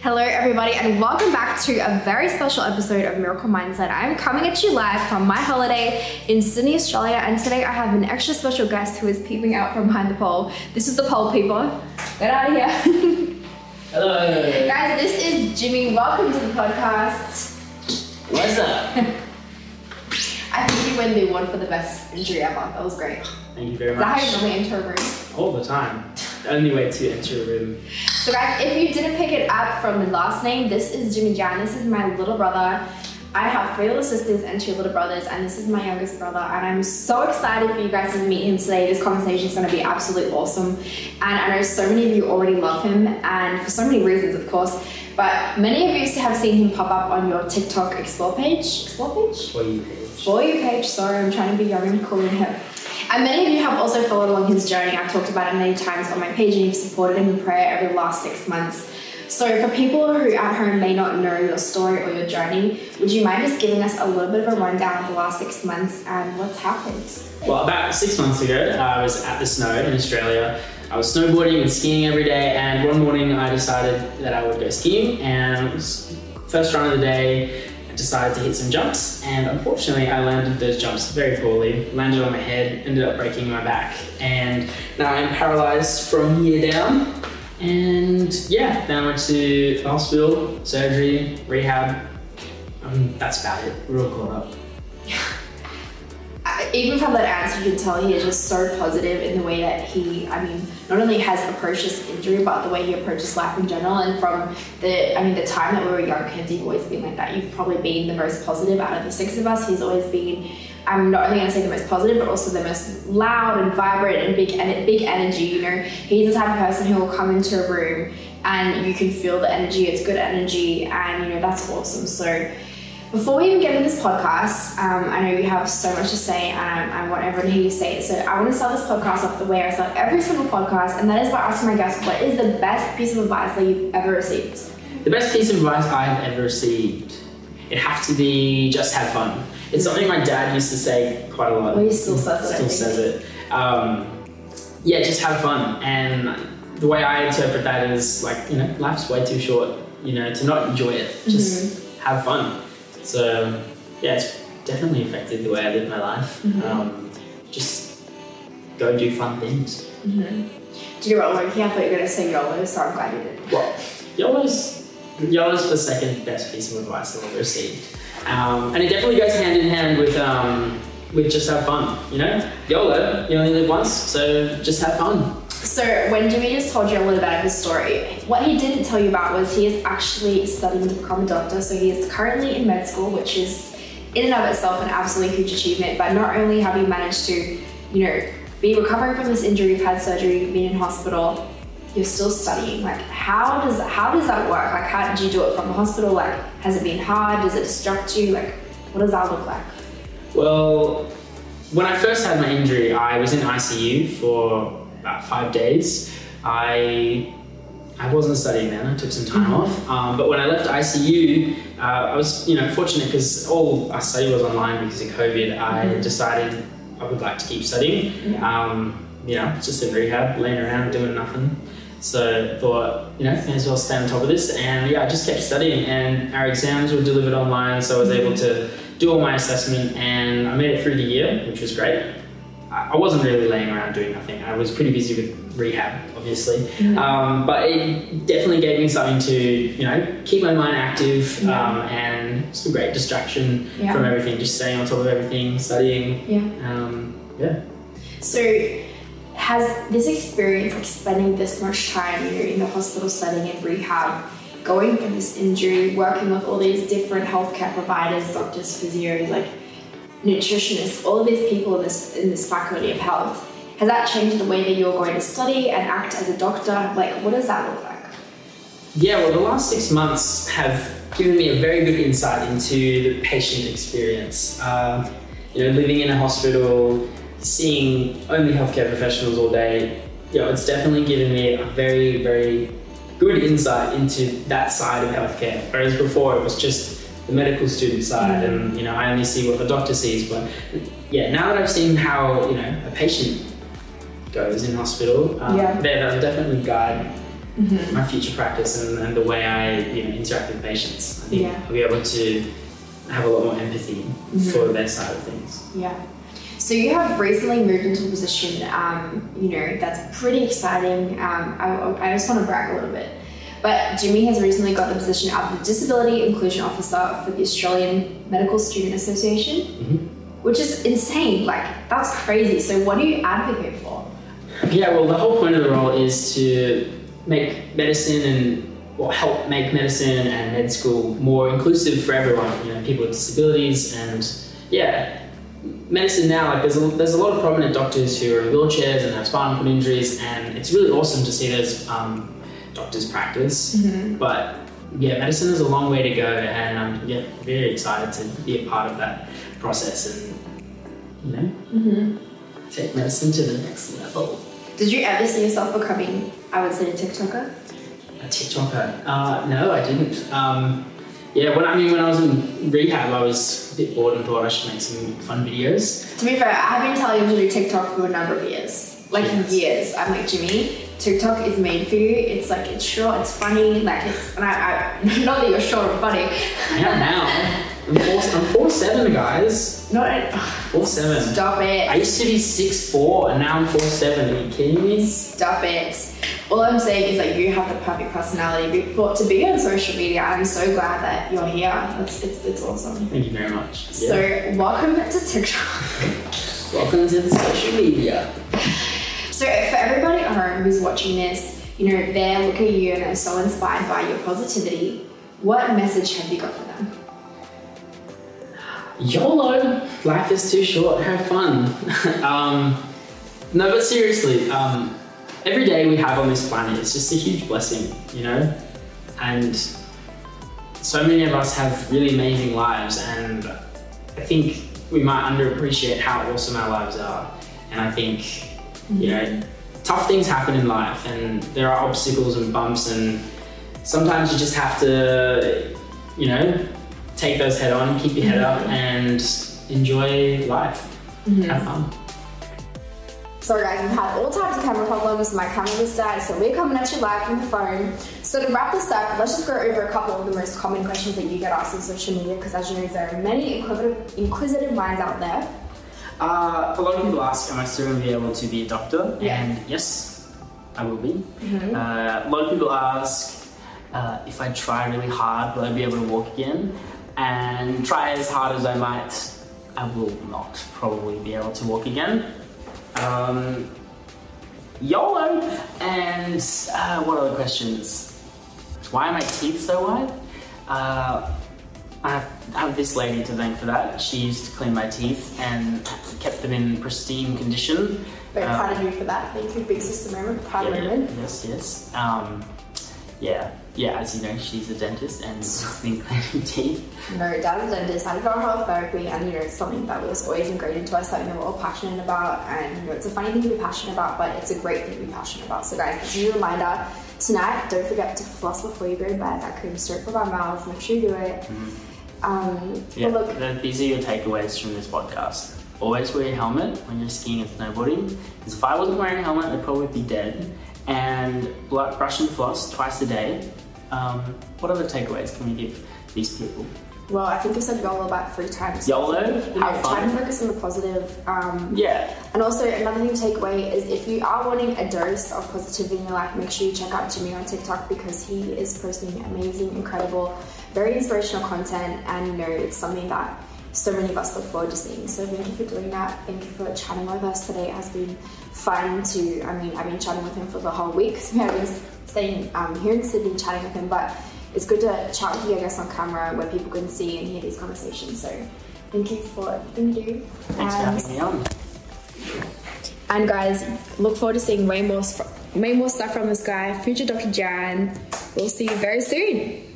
Hello, everybody, and welcome back to a very special episode of Miracle Mindset. I'm coming at you live from my holiday in Sydney, Australia, and today I have an extra special guest who is peeping out from behind the pole. This is the pole peeper. Get out of here. Hello. Guys, this is Jimmy. Welcome to the podcast. What's up? I think you win the award for the best injury ever. That was great. Thank you very that how much. you normally enter a room? All the time. The only way to enter a room. So guys, if you didn't pick it up from the last name, this is Jimmy Jan. This is my little brother. I have three little sisters and two little brothers, and this is my youngest brother. And I'm so excited for you guys to meet him today. This conversation is going to be absolutely awesome. And I know so many of you already love him, and for so many reasons, of course. But many of you have seen him pop up on your TikTok Explore page. Explore page? For you page. For you page. Sorry, I'm trying to be young and cool and hip. And many of you have also followed along his journey. I've talked about it many times on my page, and you've supported him in prayer over the last six months. So, for people who at home may not know your story or your journey, would you mind just giving us a little bit of a rundown of the last six months and what's happened? Well, about six months ago, I was at the snow in Australia. I was snowboarding and skiing every day, and one morning I decided that I would go skiing. And first run of the day, decided to hit some jumps, and unfortunately, I landed those jumps very poorly. Landed on my head, ended up breaking my back, and now I'm paralyzed from here down. And yeah, then I went to hospital, surgery, rehab. Um, that's about it. We're all caught up. Even from that answer, you can tell he is just so positive in the way that he, I mean, not only has approached this injury, but the way he approaches life in general. And from the, I mean, the time that we were young kids, you've always been like that. You've probably been the most positive out of the six of us. He's always been, I'm not only going to say the most positive, but also the most loud and vibrant and big, and big energy. You know, he's the type of person who will come into a room and you can feel the energy. It's good energy, and you know that's awesome. So. Before we even get into this podcast, um, I know you have so much to say and I want everyone to hear you say it. So I want to start this podcast off the way I start every single podcast, and that is by asking my guests what is the best piece of advice that you've ever received? The best piece of advice I have ever received, it has to be just have fun. It's something my dad used to say quite a lot. Well, he still says it, Still says it. Um, yeah, just have fun. And the way I interpret that is like, you know, life's way too short, you know, to not enjoy it. Just Mm-hmm. have fun. So, yeah, it's definitely affected the way I live my life. Mm-hmm. Um, just go do fun things. Do you know what, Loki? I thought you were going to say YOLO, so I'm glad you did. Well, YOLO's, YOLO's the second best piece of advice I've ever received. Um, and it definitely goes hand in hand with, um, with just have fun, you know? YOLO, you only live once, so just have fun. So when Jimmy just told you a little bit of his story, what he didn't tell you about was he is actually studying to become a doctor. So he is currently in med school, which is in and of itself an absolutely huge achievement. But not only have you managed to, you know, be recovering from this injury, you've had surgery, you've been in hospital, you're still studying. Like how does how does that work? Like how did you do it from the hospital? Like has it been hard? Does it distract you? Like what does that look like? Well, when I first had my injury, I was in ICU for about five days. I I wasn't studying then. I took some time off. Um, but when I left ICU, uh, I was you know fortunate because all our study was online because of COVID. I decided I would like to keep studying. Um, you know, just in rehab, laying around doing nothing. So I thought, you know, may as well stay on top of this. And yeah, I just kept studying. And our exams were delivered online, so I was able to do all my assessment, and I made it through the year, which was great. I wasn't really laying around doing nothing. I was pretty busy with rehab, obviously, um, but it definitely gave me something to, you know, keep my mind active, Yeah. um, and it's a great distraction Yeah. from everything. Just staying on top of everything, studying. Yeah. Um, yeah. So, has this experience, like spending this much time, you know, in the hospital setting in rehab, going through this injury, working with all these different healthcare providers, doctors, physios, like nutritionists, all of these people in this in this faculty of health, has that changed the way that you're going to study and act as a doctor? Like, what does that look like? Yeah, well, the last six months have given me a very good insight into the patient experience. Um, you know, living in a hospital, seeing only healthcare professionals all day, you know, it's definitely given me a very, very good insight into that side of healthcare. Whereas before it was just the medical student side, and you know, I only see what the doctor sees. But yeah, now that I've seen how you know a patient goes in hospital, um, Yeah. that- that'll definitely guide Mm-hmm. my future practice and, and the way I you know interact with patients. I think Yeah. I'll be able to have a lot more empathy for their side of things. Yeah. So you have recently moved into a position, um, you know, that's pretty exciting. Um, I, I just want to brag a little bit. But Jimmy has recently got the position of the Disability Inclusion Officer for the Australian Medical Student Association, Mhm. which is insane. Like, that's crazy. So, what do you advocate for? Yeah, well, the whole point of the role is to make medicine and or help make medicine and med school more inclusive for everyone. You know, people with disabilities and yeah, medicine now. Like, there's a, there's a lot of prominent doctors who are in wheelchairs and have spinal cord injuries, and it's really awesome to see those um, doctors practice. But yeah, medicine is a long way to go, and I'm yeah very excited to be a part of that process and you know take medicine to the next level. Did you ever see yourself becoming, I would say, a TikToker? A TikToker? Uh, no, I didn't. Um, yeah, when I mean when I was in rehab, I was a bit bored and thought I should make some fun videos. To be fair, I've been telling you to do TikTok for a number of years. Like Yes. years. I'm like, Jimmy, TikTok is made for you. It's like it's short, it's funny, like it's and I, I not that you're short and funny. I am now. I'm four, I'm four seven, guys. Not Four seven. stop it. I used to be six four, and now I'm four seven. Are you kidding me? Stop it. All I'm saying is that you have the perfect personality for, to be on social media. I'm so glad that you're here. It's, it's, it's awesome. Thank you very much. Yeah. So welcome to TikTok. welcome to the social media. So for everybody at home who's watching this, you know, they look at you and are so inspired by your positivity. What message have you got for them? YOLO! Life is too short, have fun. um, no, but seriously, um, every day we have on this planet is just a huge blessing, you know? And so many of us have really amazing lives, and I think we might underappreciate how awesome our lives are. And I think, you know, tough things happen in life, and there are obstacles and bumps, and sometimes you just have to, you know, take those head on, keep your head up, mm-hmm. and enjoy life. Mm-hmm. Have fun. Sorry guys, we've had all types of camera problems. My camera was dead, so we're coming at you live from the phone. So to wrap this up, let's just go over a couple of the most common questions that you get asked on social media, because as you know, there are many inquisitive, inquisitive minds out there. Uh, a lot of people ask, am I still going to be able to be a doctor? Yeah. And yes, I will be. Uh, a lot of people ask, uh, if I try really hard, will I be able to walk again? And try as hard as I might, I will not probably be able to walk again. Um, YOLO! And uh, what other questions? Why are my teeth so white? I have, I have this lady to thank for that. She used to clean my teeth and kept them in pristine condition. Very Uh, proud of you for that. Thank you, big sister moment. Proud yeah, moment. Yes, yes. Um, yeah, yeah. As you know, she's a dentist and has been cleaning teeth. No, dad is a dentist, I got health therapy, and you know, it's something that was always ingrained into us, something that we're all passionate about. And you know, it's a funny thing to be passionate about, but it's a great thing to be passionate about. So, guys, just a reminder tonight, don't forget to floss before you go to bed. That cream straight from our mouths. Make sure you do it. Um, Yeah, look, th- these are your takeaways from this podcast. Always wear your helmet when you're skiing and snowboarding. Because if I wasn't wearing a helmet, I'd probably be dead. And brush and floss twice a day. Um, what other takeaways can we give these people? Well, I think you said YOLO about three times. YOLO, know, have try to focus on the positive. Um, Yeah, And also another thing to take away is if you are wanting a dose of positivity in your life, make sure you check out Jimmy on TikTok because he is posting amazing, incredible, very inspirational content and you know it's something that so many of us look forward to seeing. So thank you for doing that. Thank you for chatting with us today. It has been fun to I mean I've been chatting with him for the whole week because we have been staying um, here in Sydney chatting with him but it's good to chat with you I guess on camera where people can see and hear these conversations. So thank you for everything you do. thanks for And- having me on. and guys, look forward to seeing way more, way more stuff from this guy, future Dr. Jan. We'll see you very soon.